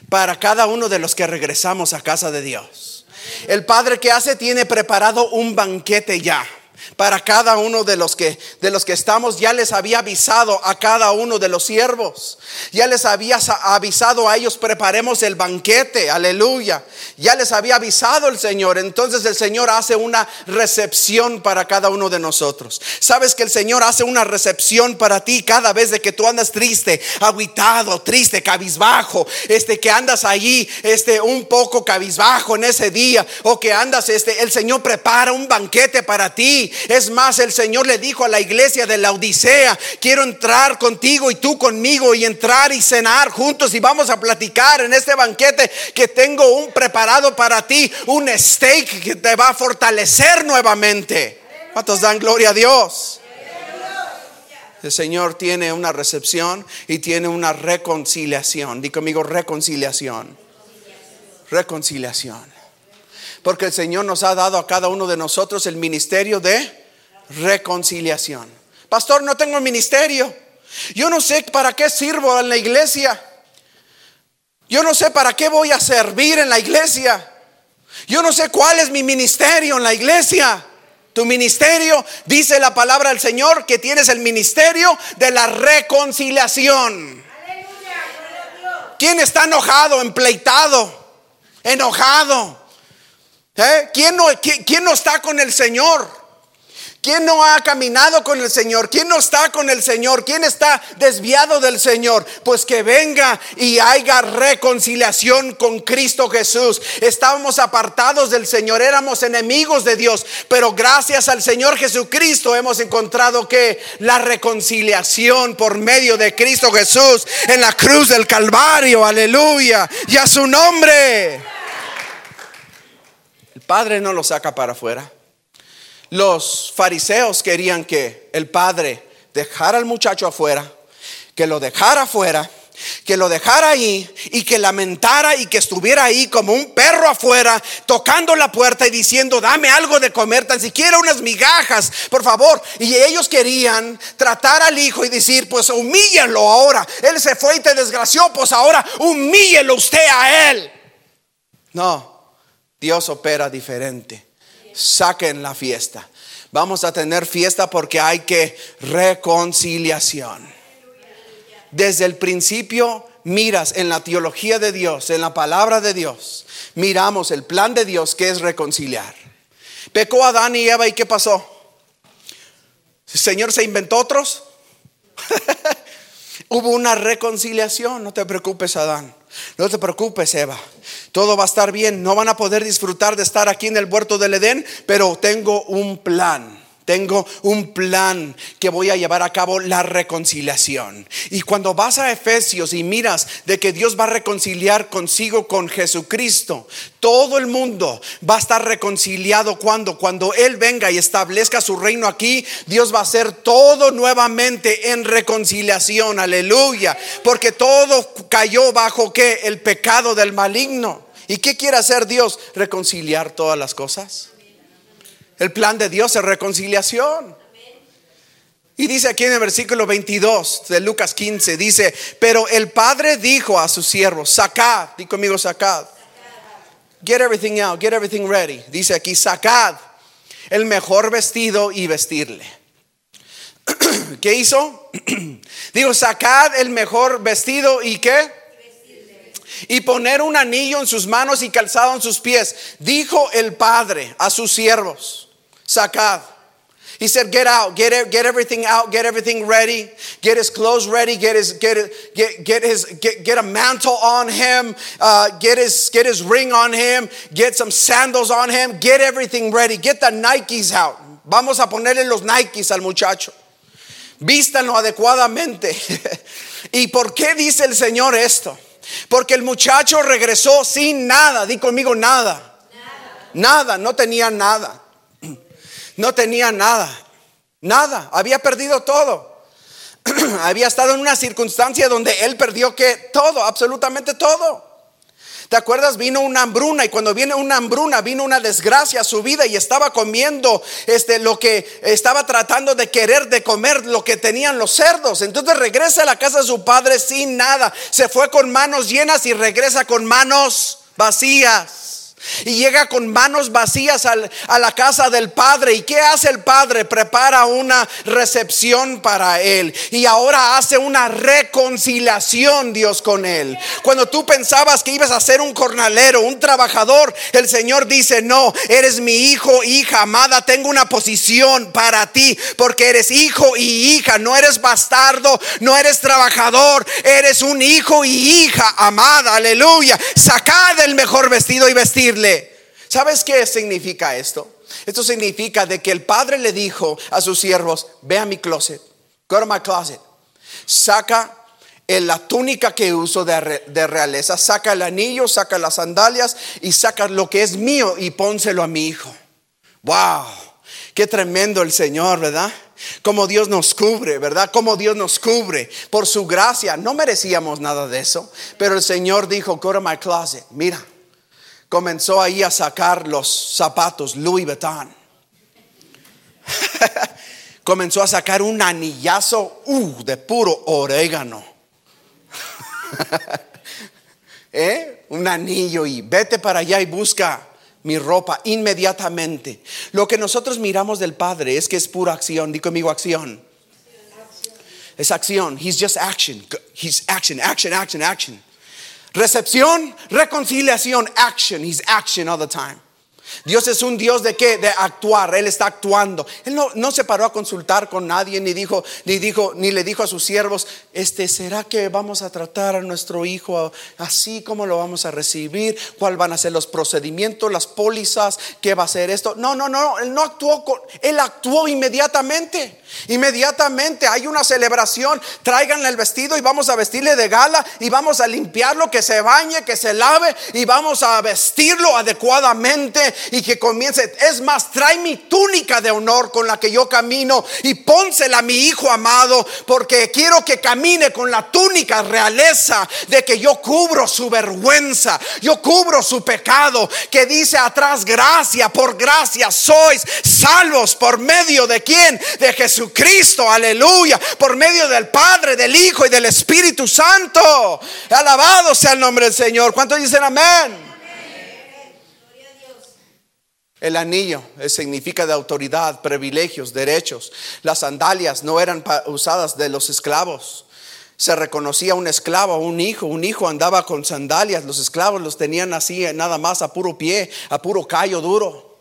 B: para cada uno de los que regresamos a casa de Dios. El Padre que hace tiene preparado un banquete ya para cada uno de los que de los que estamos ya les había avisado a cada uno de los siervos. Ya les había avisado a ellos preparemos el banquete aleluya. Ya les había avisado el Señor. Entonces el Señor hace una recepción para cada uno de nosotros. Sabes que el Señor hace una recepción para ti cada vez de que tú andas triste aguitado triste cabizbajo este que andas allí este un poco cabizbajo en ese día o que andas este el Señor prepara un banquete para ti es más, el Señor le dijo a la iglesia de la Odisea, quiero entrar contigo y tú conmigo y entrar y cenar juntos y vamos a platicar en este banquete que tengo un preparado para ti, un steak que te va a fortalecer nuevamente. ¿Cuántos dan gloria a Dios? El Señor tiene una recepción y tiene una reconciliación. Di conmigo reconciliación. Reconciliación. Porque el Señor nos ha dado a cada uno de nosotros el ministerio de reconciliación. Pastor, no tengo ministerio. Yo no sé para qué sirvo en la iglesia. Yo no sé para qué voy a servir en la iglesia. Yo no sé cuál es mi ministerio en la iglesia. Tu ministerio, dice la palabra del Señor, que tienes el ministerio de la reconciliación. ¿Quién está enojado, empleitado, enojado? ¿Eh? ¿Quién, no, quién, no está con el Señor? ¿Quién no ha caminado con el Señor? ¿Quién no está con el Señor? ¿Quién está desviado del Señor? Pues que venga y haya reconciliación con Cristo Jesús. Estábamos apartados del Señor, éramos enemigos de Dios, pero gracias al Señor Jesucristo hemos encontrado que la reconciliación por medio de Cristo Jesús en la cruz del Calvario, aleluya, y a su nombre. Padre no lo saca para afuera. Los fariseos querían que el padre dejara al muchacho afuera, que lo dejara afuera, que lo dejara ahí y que lamentara y que estuviera ahí como un perro afuera, tocando la puerta y diciendo, dame algo de comer, tan siquiera unas migajas, por favor. Y ellos querían tratar al hijo y decir, pues humíllalo ahora. Él se fue y te desgració, pues ahora humíllelo usted a él. No, Dios opera diferente. Saquen la fiesta. Vamos a tener fiesta porque hay que reconciliación. Desde el principio miras en la teología de Dios, en la palabra de Dios, miramos el plan de Dios que es reconciliar. Pecó Adán y Eva y ¿qué pasó? ¿El Señor se inventó otros? Hubo una reconciliación, no te preocupes Adán, no te preocupes Eva, todo va a estar bien, no van a poder disfrutar de estar aquí en el huerto del Edén, pero tengo un plan. Tengo un plan que voy a llevar a cabo la reconciliación. Y cuando vas a Efesios y miras de que Dios va a reconciliar consigo con Jesucristo, todo el mundo va a estar reconciliado cuando cuando él venga y establezca su reino aquí, Dios va a hacer todo nuevamente en reconciliación. Aleluya, porque todo cayó bajo qué? El pecado del maligno. ¿Y qué quiere hacer Dios? Reconciliar todas las cosas. El plan de Dios es reconciliación. Y dice aquí en el versículo 22 de Lucas 15, dice, pero el padre dijo a sus siervos, sacad, di conmigo, sacad. Get everything out, get everything ready. Dice aquí, sacad el mejor vestido y vestirle. ¿Qué hizo? Digo, sacad el mejor vestido y qué? Y poner un anillo en sus manos y calzado en sus pies. Dijo el padre a sus siervos sacad. He said, Get out, get, it, get everything out, get everything ready, get his clothes ready, get his get get get his get, a mantle on him, uh, get his get his ring on him, get some sandals on him, get everything ready, get the Nikes out. Vamos a ponerle los Nikes al muchacho. Vístanlo adecuadamente. ¿Y por qué dice el Señor esto? Porque el muchacho regresó sin nada, di conmigo. Nada, nada no tenía nada no tenía nada, nada, había perdido todo. había estado en una circunstancia donde él perdió que todo, absolutamente todo. ¿Te acuerdas? Vino una hambruna y cuando viene una hambruna vino una desgracia a su vida y estaba comiendo este lo que estaba tratando de querer de comer lo que tenían los cerdos. Entonces regresa a la casa de su padre sin nada. Se fue con manos llenas y regresa con manos vacías. Y llega con manos vacías a la casa del padre. ¿Y qué hace el padre? Prepara una recepción para él. Y ahora hace una reconciliación Dios con él. Cuando tú pensabas que ibas a ser un cornalero, un trabajador, el Señor dice, no, eres mi hijo, hija amada, tengo una posición para ti. Porque eres hijo y hija, no eres bastardo, no eres trabajador, eres un hijo y hija amada. Aleluya. Sacad el mejor vestido y vestir ¿sabes qué significa esto? Esto significa de que el padre le dijo a sus siervos, ve a mi closet, go to my closet, saca la túnica que uso de, realeza, saca el anillo, saca las sandalias y saca lo que es mío y pónselo a mi hijo. Wow, qué tremendo el Señor, ¿verdad? Como Dios nos cubre, ¿verdad? Como Dios nos cubre por su gracia. No merecíamos nada de eso, pero el Señor dijo, go to my closet, mira comenzó ahí a sacar los zapatos Louis Vuitton. comenzó a sacar un anillazo uh, de puro orégano. ¿Eh? Un anillo y vete para allá y busca mi ropa inmediatamente. Lo que nosotros miramos del Padre es que es pura acción. Di conmigo acción. Es acción. He's just action. He's action, action, action, action. Recepción, reconciliación, action. He's action all the time. Dios es un Dios de qué? De actuar. Él está actuando. Él no, no, se paró a consultar con nadie, ni dijo, ni dijo, ni le dijo a sus siervos, este, ¿será que vamos a tratar a nuestro hijo así? ¿Cómo lo vamos a recibir? ¿Cuál van a ser los procedimientos, las pólizas? ¿Qué va a ser esto? No, no, no, él no actuó con, él actuó inmediatamente. Inmediatamente hay una celebración, tráiganle el vestido y vamos a vestirle de gala y vamos a limpiarlo, que se bañe, que se lave y vamos a vestirlo adecuadamente y que comience. Es más, trae mi túnica de honor con la que yo camino y pónsela a mi hijo amado, porque quiero que camine con la túnica realeza de que yo cubro su vergüenza, yo cubro su pecado, que dice atrás, gracia, por gracia sois salvos por medio de quién? De Jesucristo, aleluya, por medio del Padre, del Hijo y del Espíritu Santo. Alabado sea el nombre del Señor. ¿Cuántos dicen amén? El anillo significa de autoridad, privilegios, derechos. Las sandalias no eran usadas de los esclavos. Se reconocía un esclavo, un hijo. Un hijo andaba con sandalias. Los esclavos los tenían así, nada más a puro pie, a puro callo duro.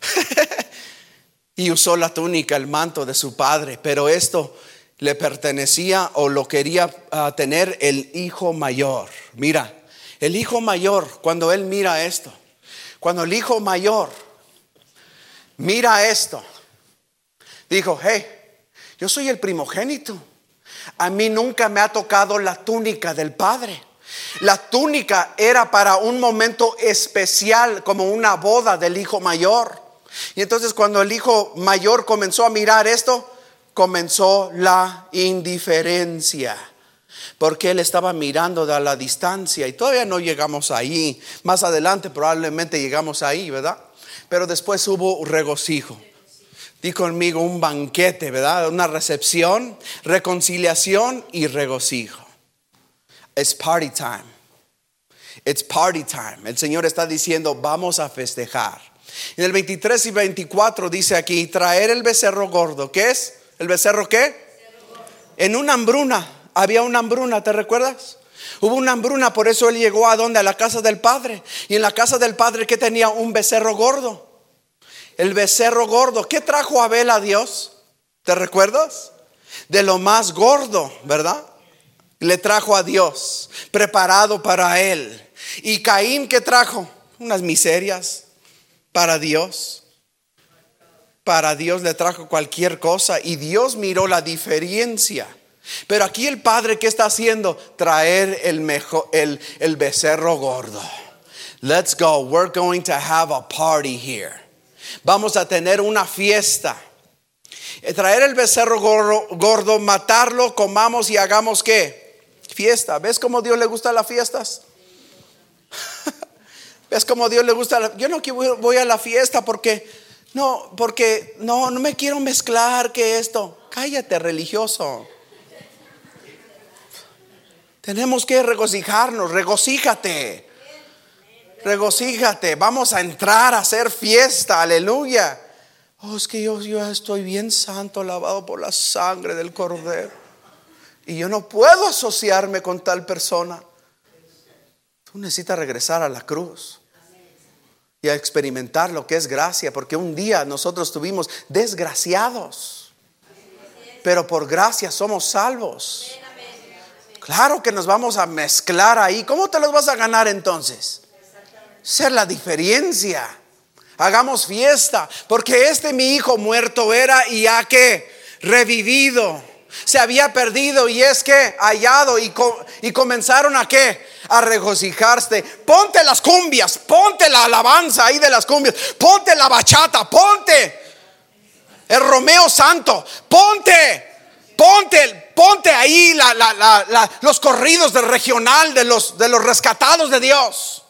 B: y usó la túnica, el manto de su padre. Pero esto le pertenecía o lo quería ah, tener el hijo mayor. Mira, el hijo mayor, cuando él mira esto, cuando el hijo mayor mira esto, dijo, hey, yo soy el primogénito. A mí nunca me ha tocado la túnica del Padre. La túnica era para un momento especial, como una boda del hijo mayor. Y entonces cuando el hijo mayor comenzó a mirar esto, comenzó la indiferencia porque él estaba mirando de la distancia y todavía no llegamos ahí. Más adelante probablemente llegamos ahí, ¿verdad? Pero después hubo regocijo. Di conmigo un banquete, ¿verdad? Una recepción, reconciliación y regocijo. It's party time. It's party time. El Señor está diciendo, vamos a festejar. En el 23 y 24 dice aquí, traer el becerro gordo. ¿Qué es? ¿El becerro qué? En una hambruna había una hambruna, ¿te recuerdas? Hubo una hambruna, por eso él llegó a donde? A la casa del padre. Y en la casa del padre que tenía un becerro gordo. El becerro gordo. ¿Qué trajo Abel a Dios? ¿Te recuerdas? De lo más gordo, ¿verdad? Le trajo a Dios, preparado para él. Y Caín, ¿qué trajo? Unas miserias para Dios. Para Dios le trajo cualquier cosa y Dios miró la diferencia. Pero aquí el padre, ¿qué está haciendo? Traer el, mejor, el, el becerro gordo. Let's go. We're going to have a party here. Vamos a tener una fiesta. Eh, traer el becerro gordo, matarlo, comamos y hagamos qué? Fiesta. ¿Ves cómo Dios le gusta las fiestas? ¿Ves cómo Dios le gusta? Yo no voy a la fiesta porque no, porque no, no me quiero mezclar que esto. Cállate, religioso. Tenemos que regocijarnos, regocíjate. Regocíjate, vamos a entrar a hacer fiesta, aleluya. Oh, es que yo, yo estoy bien santo, lavado por la sangre del cordero. Y yo no puedo asociarme con tal persona. Tú necesitas regresar a la cruz y a experimentar lo que es gracia, porque un día nosotros estuvimos desgraciados, pero por gracia somos salvos. Claro que nos vamos a mezclar ahí. ¿Cómo te los vas a ganar entonces? Ser la diferencia. Hagamos fiesta, porque este mi hijo muerto era y ha que revivido. Se había perdido y es que hallado y, y comenzaron a qué? A regocijarse. Ponte las cumbias, ponte la alabanza ahí de las cumbias, ponte la bachata, ponte el Romeo Santo, ponte Ponte, ponte ahí los corridos del regional de los, de los rescatados de Dios.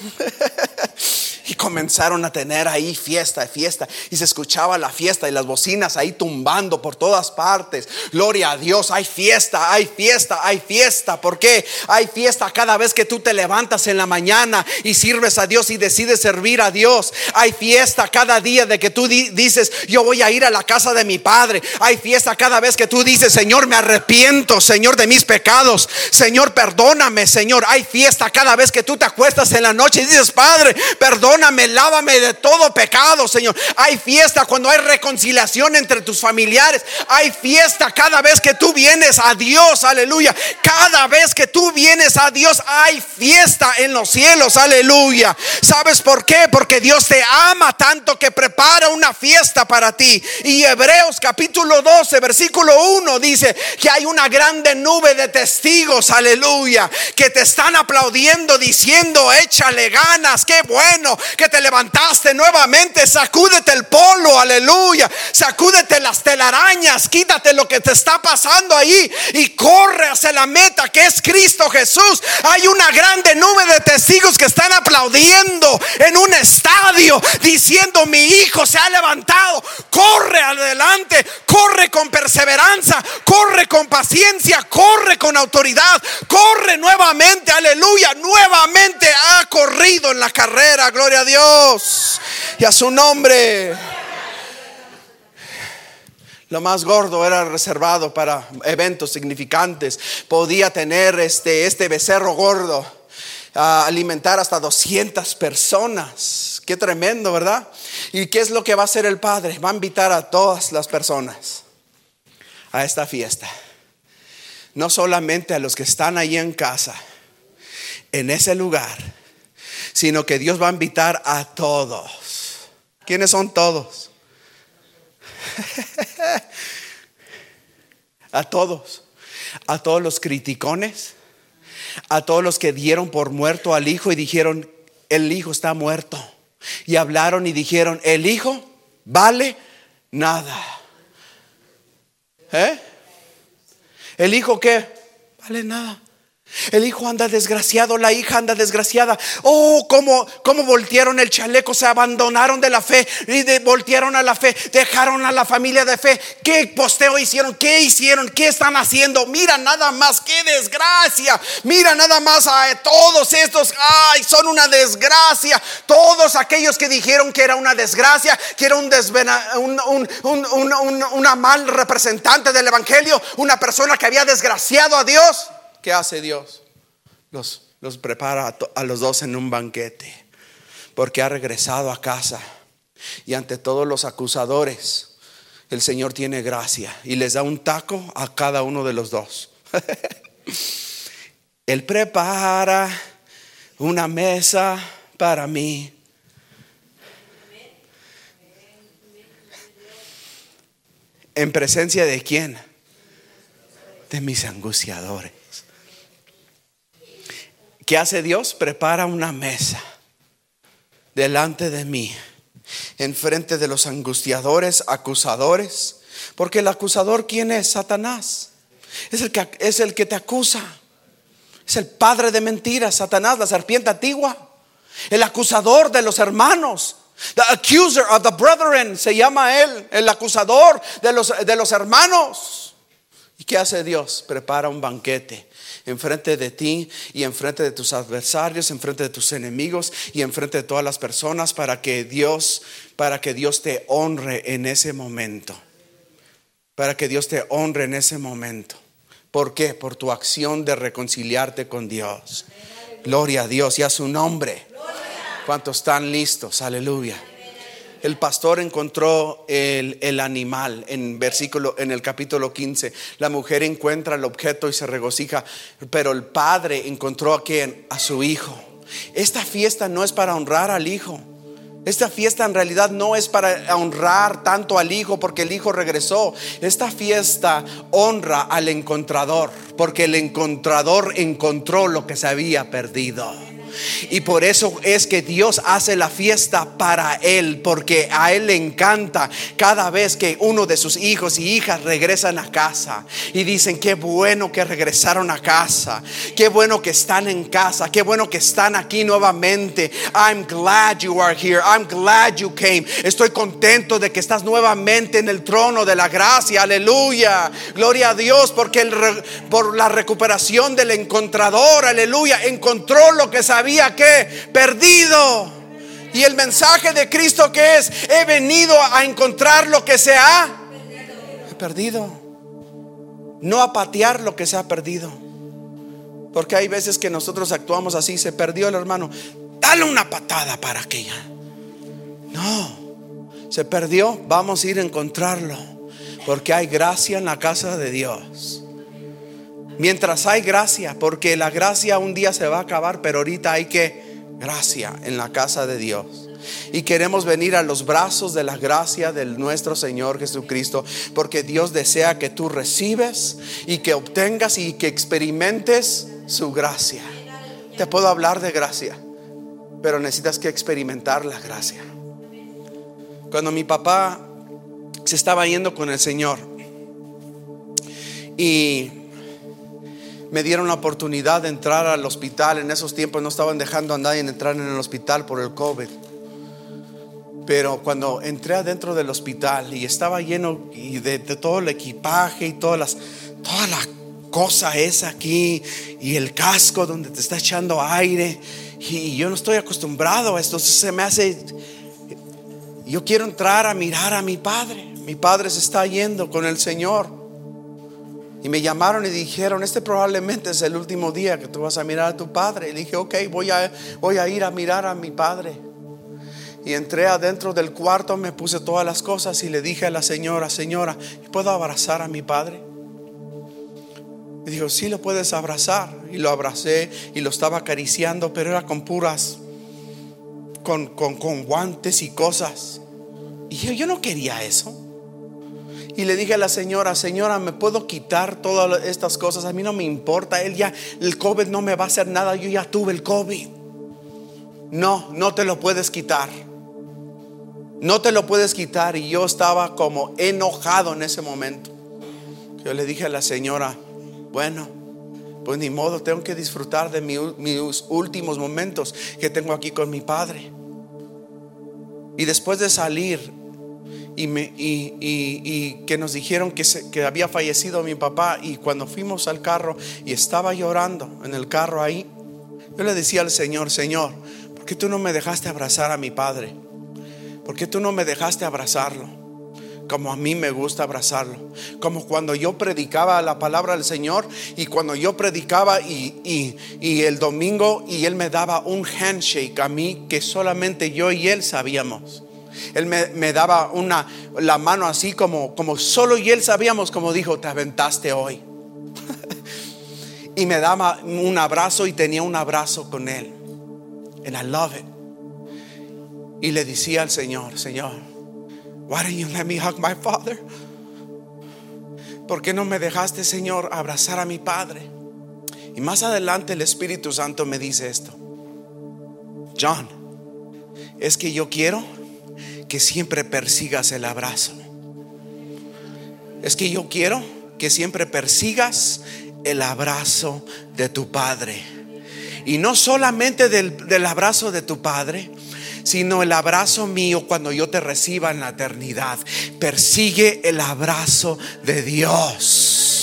B: Y comenzaron a tener ahí fiesta, fiesta. Y se escuchaba la fiesta y las bocinas ahí tumbando por todas partes. Gloria a Dios, hay fiesta, hay fiesta, hay fiesta. ¿Por qué? Hay fiesta cada vez que tú te levantas en la mañana y sirves a Dios y decides servir a Dios. Hay fiesta cada día de que tú dices, yo voy a ir a la casa de mi Padre. Hay fiesta cada vez que tú dices, Señor, me arrepiento, Señor, de mis pecados. Señor, perdóname, Señor. Hay fiesta cada vez que tú te acuestas en la noche y dices, Padre, perdóname perdóname, lávame de todo pecado, Señor. Hay fiesta cuando hay reconciliación entre tus familiares. Hay fiesta cada vez que tú vienes a Dios, aleluya. Cada vez que tú vienes a Dios hay fiesta en los cielos, aleluya. ¿Sabes por qué? Porque Dios te ama tanto que prepara una fiesta para ti. Y Hebreos capítulo 12, versículo 1 dice que hay una grande nube de testigos, aleluya, que te están aplaudiendo diciendo, échale ganas, qué bueno, que te levantaste nuevamente. Sacúdete el polo, aleluya. Sacúdete las telarañas, quítate lo que te está pasando ahí y corre hacia la meta que es Cristo Jesús. Hay una grande nube de testigos que están aplaudiendo en un estadio diciendo mi hijo se ha levantado. Corre adelante, corre con perseverancia, corre con paciencia, corre con autoridad, corre nuevamente, aleluya, nuevamente a correr en la carrera, gloria a Dios y a su nombre. Lo más gordo era reservado para eventos significantes. Podía tener este, este becerro gordo, a alimentar hasta 200 personas. Qué tremendo, ¿verdad? ¿Y qué es lo que va a hacer el Padre? Va a invitar a todas las personas a esta fiesta. No solamente a los que están ahí en casa, en ese lugar, sino que Dios va a invitar a todos. ¿Quiénes son todos? a todos, a todos los criticones, a todos los que dieron por muerto al hijo y dijeron, el hijo está muerto. Y hablaron y dijeron, el hijo vale nada. ¿Eh? ¿El hijo qué? Vale nada. El hijo anda desgraciado, la hija anda desgraciada. Oh, cómo, cómo voltearon el chaleco, se abandonaron de la fe y voltearon a la fe, dejaron a la familia de fe. ¿Qué posteo hicieron? ¿Qué hicieron? ¿Qué están haciendo? Mira nada más, qué desgracia. Mira nada más a todos estos. Ay, son una desgracia. Todos aquellos que dijeron que era una desgracia, que era un, un, una mal representante del evangelio, una persona que había desgraciado a Dios. ¿Qué hace Dios? Los, los prepara a, a los dos en un banquete, porque ha regresado a casa. Y ante todos los acusadores, el Señor tiene gracia y les da un taco a cada uno de los dos. Él prepara una mesa para mí. ¿En presencia de quién? De mis angustiadores. ¿Qué hace Dios? Prepara una mesa delante de mí, enfrente de los angustiadores, acusadores. Porque el acusador, ¿quién es? Satanás. Es el que, es el que te acusa. Es el padre de mentiras, Satanás, la serpiente antigua. El acusador de los hermanos. The accuser of the brethren se llama él, el acusador de los, de los hermanos. ¿Y qué hace Dios? Prepara un banquete enfrente de ti y enfrente de tus adversarios, enfrente de tus enemigos y enfrente de todas las personas para que Dios, para que Dios te honre en ese momento. Para que Dios te honre en ese momento. ¿Por qué? Por tu acción de reconciliarte con Dios. Gloria a Dios y a su nombre. ¿Cuántos están listos? Aleluya el pastor encontró el, animal en versículo en el capítulo 15. La mujer encuentra el objeto y se regocija, pero el padre encontró a quien a su hijo. Esta fiesta no es para honrar al hijo. Esta fiesta en realidad no es para honrar tanto al hijo porque el hijo regresó. Esta fiesta honra al encontrador porque el encontrador encontró lo que se había perdido. Y por eso es que Dios hace la fiesta para Él, porque a Él le encanta cada vez que uno de sus hijos y hijas regresan a casa y dicen, qué bueno que regresaron a casa, qué bueno que están en casa, qué bueno que están aquí nuevamente. I'm glad you are here, I'm glad you came. Estoy contento de que estás nuevamente en el trono de la gracia, aleluya. Gloria a Dios, porque el, por la recuperación del encontrador, aleluya, encontró lo que sabía había que perdido. Y el mensaje de Cristo que es, he venido a encontrar lo que se ha perdido. No a patear lo que se ha perdido. Porque hay veces que nosotros actuamos así, se perdió el hermano, dale una patada para aquella. No, se perdió, vamos a ir a encontrarlo. Porque hay gracia en la casa de Dios. Mientras hay gracia, porque la gracia un día se va a acabar, pero ahorita hay que gracia en la casa de Dios. Y queremos venir a los brazos de la gracia de nuestro Señor Jesucristo, porque Dios desea que tú recibes y que obtengas y que experimentes su gracia. Te puedo hablar de gracia, pero necesitas que experimentar la gracia. Cuando mi papá se estaba yendo con el Señor y me dieron la oportunidad de entrar al hospital. En esos tiempos no estaban dejando a nadie entrar en el hospital por el COVID. Pero cuando entré adentro del hospital y estaba lleno de, todo el equipaje y todas las, toda la cosa esa aquí y el casco donde te está echando aire. Y yo no estoy acostumbrado a esto. Se me hace... Yo quiero entrar a mirar a mi padre. Mi padre se está yendo con el Señor. Y me llamaron y dijeron, este probablemente es el último día que tú vas a mirar a tu padre. Y dije, ok, voy a, voy a ir a mirar a mi padre. Y entré adentro del cuarto, me puse todas las cosas y le dije a la señora, señora, ¿puedo abrazar a mi padre? Y dijo, sí lo puedes abrazar. Y lo abracé y lo estaba acariciando, pero era con puras, con, con, guantes y cosas. Y yo, yo no quería eso. Y le dije a la señora, señora, ¿me puedo quitar todas estas cosas? A mí no me importa, él ya, el COVID no me va a hacer nada, yo ya tuve el COVID. No, no te lo puedes quitar. No te lo puedes quitar. Y yo estaba como enojado en ese momento. Yo le dije a la señora, bueno, pues ni modo, tengo que disfrutar de mis últimos momentos que tengo aquí con mi padre. Y después de salir y, me, y, que nos dijeron que, que había fallecido mi papá y cuando fuimos al carro y estaba llorando en el carro ahí, yo le decía al Señor, Señor, ¿por qué tú no me dejaste abrazar a mi padre? ¿Por qué tú no me dejaste abrazarlo? Como a mí me gusta abrazarlo. Como cuando yo predicaba la palabra del Señor y cuando yo predicaba y, el domingo y Él me daba un handshake a mí que solamente yo y Él sabíamos. Él me, daba una, la mano así como, como solo y Él sabíamos, como dijo, te aventaste hoy. y me daba un abrazo y tenía un abrazo con Él. And I love it. Y le decía al Señor, Señor, why don't you let me hug my father? ¿Por qué no me dejaste, Señor, abrazar a mi padre? Y más adelante el Espíritu Santo me dice esto. John, es que yo quiero que siempre persigas el abrazo. Es que yo quiero que siempre persigas el abrazo de tu padre. Y no solamente del, del abrazo de tu padre, sino el abrazo mío cuando yo te reciba en la eternidad. Persigue el abrazo de Dios.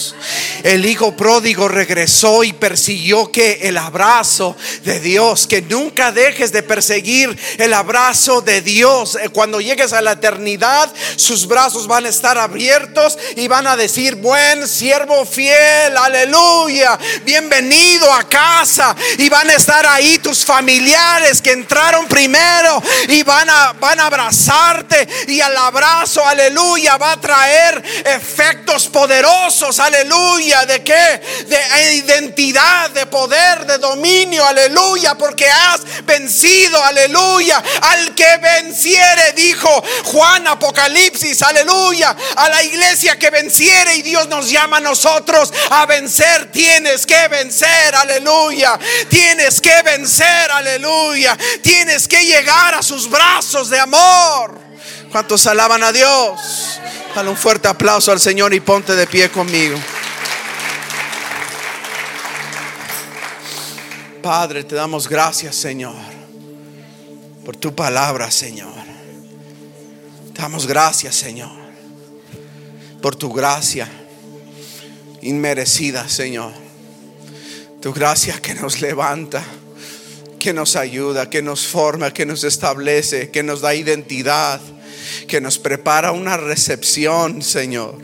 B: El hijo pródigo regresó y persiguió que el abrazo de Dios, que nunca dejes de perseguir el abrazo de Dios. Eh, cuando llegues a la eternidad, sus brazos van a estar abiertos y van a decir, buen siervo fiel, aleluya, bienvenido a casa. Y van a estar ahí tus familiares que entraron primero y van a, van a abrazarte y al abrazo, aleluya, va a traer efectos poderosos, aleluya ¿De qué? De identidad, de poder, de dominio, aleluya, porque has vencido, aleluya. Al que venciere, dijo Juan Apocalipsis, aleluya. A la iglesia que venciere y Dios nos llama a nosotros a vencer. Tienes que vencer, aleluya. Tienes que vencer, aleluya. Tienes que llegar a sus brazos de amor. ¿Cuántos alaban a Dios? Dale un fuerte aplauso al Señor y ponte de pie conmigo. Padre, te damos gracias, Señor, por tu palabra, Señor. Te damos gracias, Señor, por tu gracia inmerecida, Señor. Tu gracia que nos levanta, que nos ayuda, que nos forma, que nos establece, que nos da identidad, que nos prepara una recepción, Señor.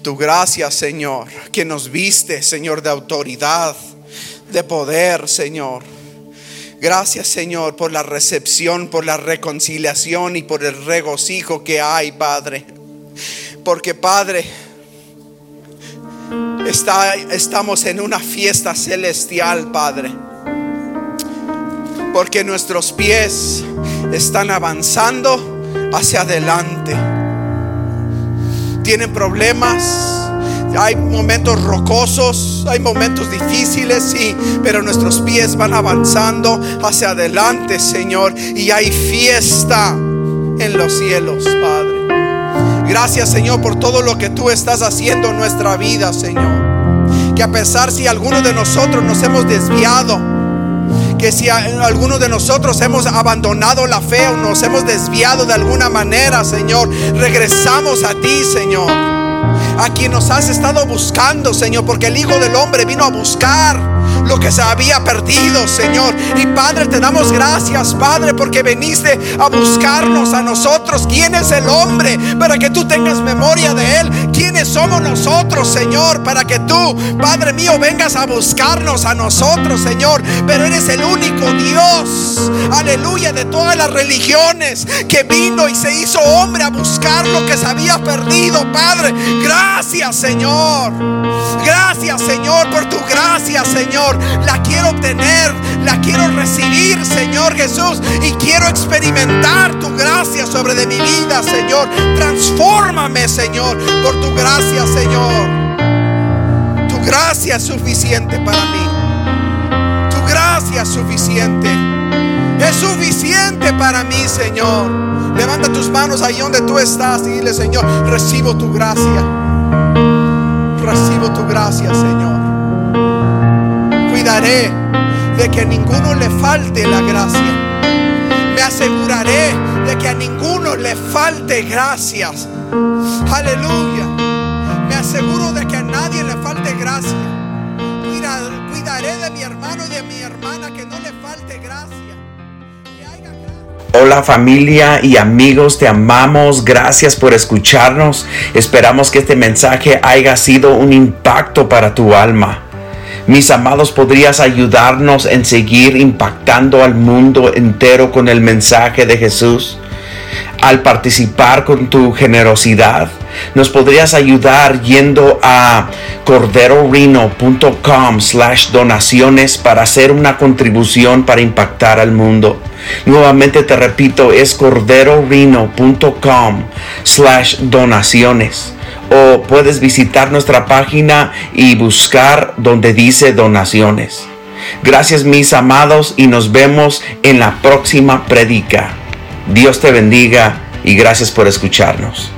B: Tu gracia, Señor, que nos viste, Señor, de autoridad de poder, Señor. Gracias, Señor, por la recepción, por la reconciliación y por el regocijo que hay, Padre. Porque, Padre, está, estamos en una fiesta celestial, Padre. Porque nuestros pies están avanzando hacia adelante. Tienen problemas hay momentos rocosos, hay momentos difíciles, sí, pero nuestros pies van avanzando hacia adelante, Señor, y hay fiesta en los cielos, Padre. Gracias, Señor, por todo lo que tú estás haciendo en nuestra vida, Señor. Que a pesar si algunos de nosotros nos hemos desviado, que si algunos de nosotros hemos abandonado la fe o nos hemos desviado de alguna manera, Señor, regresamos a ti, Señor. A quien nos has estado buscando, Señor, porque el Hijo del Hombre vino a buscar lo que se había perdido, Señor. Y Padre, te damos gracias, Padre, porque veniste a buscarnos a nosotros. ¿Quién es el hombre para que tú tengas memoria de él? ¿Quiénes somos nosotros, Señor, para que tú, Padre mío, vengas a buscarnos a nosotros, Señor? Pero eres el único Dios, aleluya, de todas las religiones que vino y se hizo hombre a buscar lo que se había perdido, Padre. Gracias, Señor. Gracias, Señor, por tu gracia, Señor. La quiero obtener, la quiero recibir, Señor Jesús. Y quiero experimentar tu gracia sobre de mi vida, Señor. Transfórmame, Señor, por tu gracia, Señor. Tu gracia es suficiente para mí. Tu gracia es suficiente. Es suficiente para mí, Señor. Levanta tus manos ahí donde tú estás y dile, Señor, recibo tu gracia. Recibo tu gracia, Señor. Cuidaré de que a ninguno le falte la gracia. Me aseguraré de que a ninguno le falte gracias. Aleluya. Me aseguro de que a nadie le falte gracia. Cuidaré de mi hermano y de mi hermana que no le falte gracia.
C: Hola familia y amigos, te amamos, gracias por escucharnos. Esperamos que este mensaje haya sido un impacto para tu alma. Mis amados, ¿podrías ayudarnos en seguir impactando al mundo entero con el mensaje de Jesús? Al participar con tu generosidad, nos podrías ayudar yendo a corderorino.com slash donaciones para hacer una contribución para impactar al mundo. Nuevamente te repito, es corderorino.com slash donaciones o puedes visitar nuestra página y buscar donde dice donaciones. Gracias mis amados y nos vemos en la próxima predica. Dios te bendiga y gracias por escucharnos.